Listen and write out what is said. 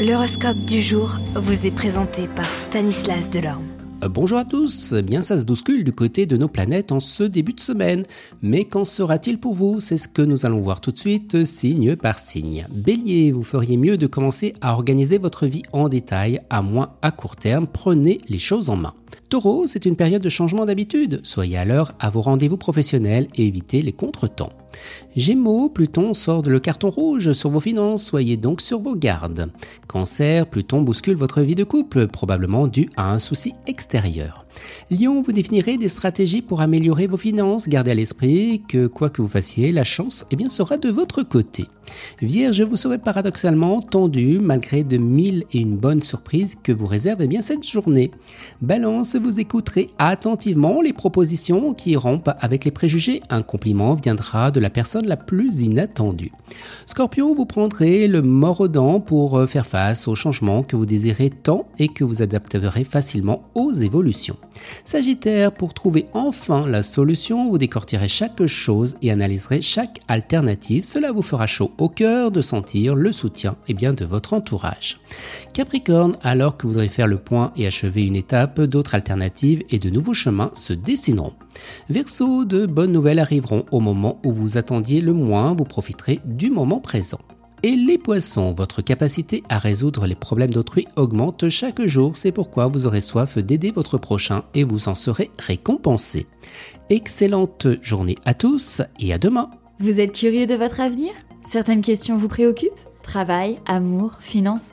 L'horoscope du jour vous est présenté par Stanislas Delorme. Euh, bonjour à tous, eh bien ça se bouscule du côté de nos planètes en ce début de semaine. Mais qu'en sera-t-il pour vous? C'est ce que nous allons voir tout de suite, signe par signe. Bélier, vous feriez mieux de commencer à organiser votre vie en détail, à moins à court terme, prenez les choses en main. Taureau, c'est une période de changement d'habitude. Soyez à l'heure à vos rendez-vous professionnels et évitez les contretemps. Gémeaux, Pluton sort de le carton rouge sur vos finances, soyez donc sur vos gardes. Cancer, Pluton bouscule votre vie de couple, probablement dû à un souci extérieur. Lion, vous définirez des stratégies pour améliorer vos finances. Gardez à l'esprit que quoi que vous fassiez, la chance eh bien, sera de votre côté. Vierge, vous serez paradoxalement tendu malgré de mille et une bonnes surprises que vous réserve bien, cette journée. Balance, vous écouterez attentivement les propositions qui rompent avec les préjugés. Un compliment viendra la personne la plus inattendue. Scorpion, vous prendrez le mort aux pour faire face aux changements que vous désirez tant et que vous adapterez facilement aux évolutions. Sagittaire, pour trouver enfin la solution, vous décortirez chaque chose et analyserez chaque alternative. Cela vous fera chaud au cœur de sentir le soutien eh bien, de votre entourage. Capricorne, alors que vous voudrez faire le point et achever une étape, d'autres alternatives et de nouveaux chemins se dessineront. Verseau, de bonnes nouvelles arriveront au moment où vous attendiez le moins, vous profiterez du moment présent. Et les poissons, votre capacité à résoudre les problèmes d'autrui augmente chaque jour, c'est pourquoi vous aurez soif d'aider votre prochain et vous en serez récompensé. Excellente journée à tous et à demain. Vous êtes curieux de votre avenir? Certaines questions vous préoccupent? Travail, amour, finances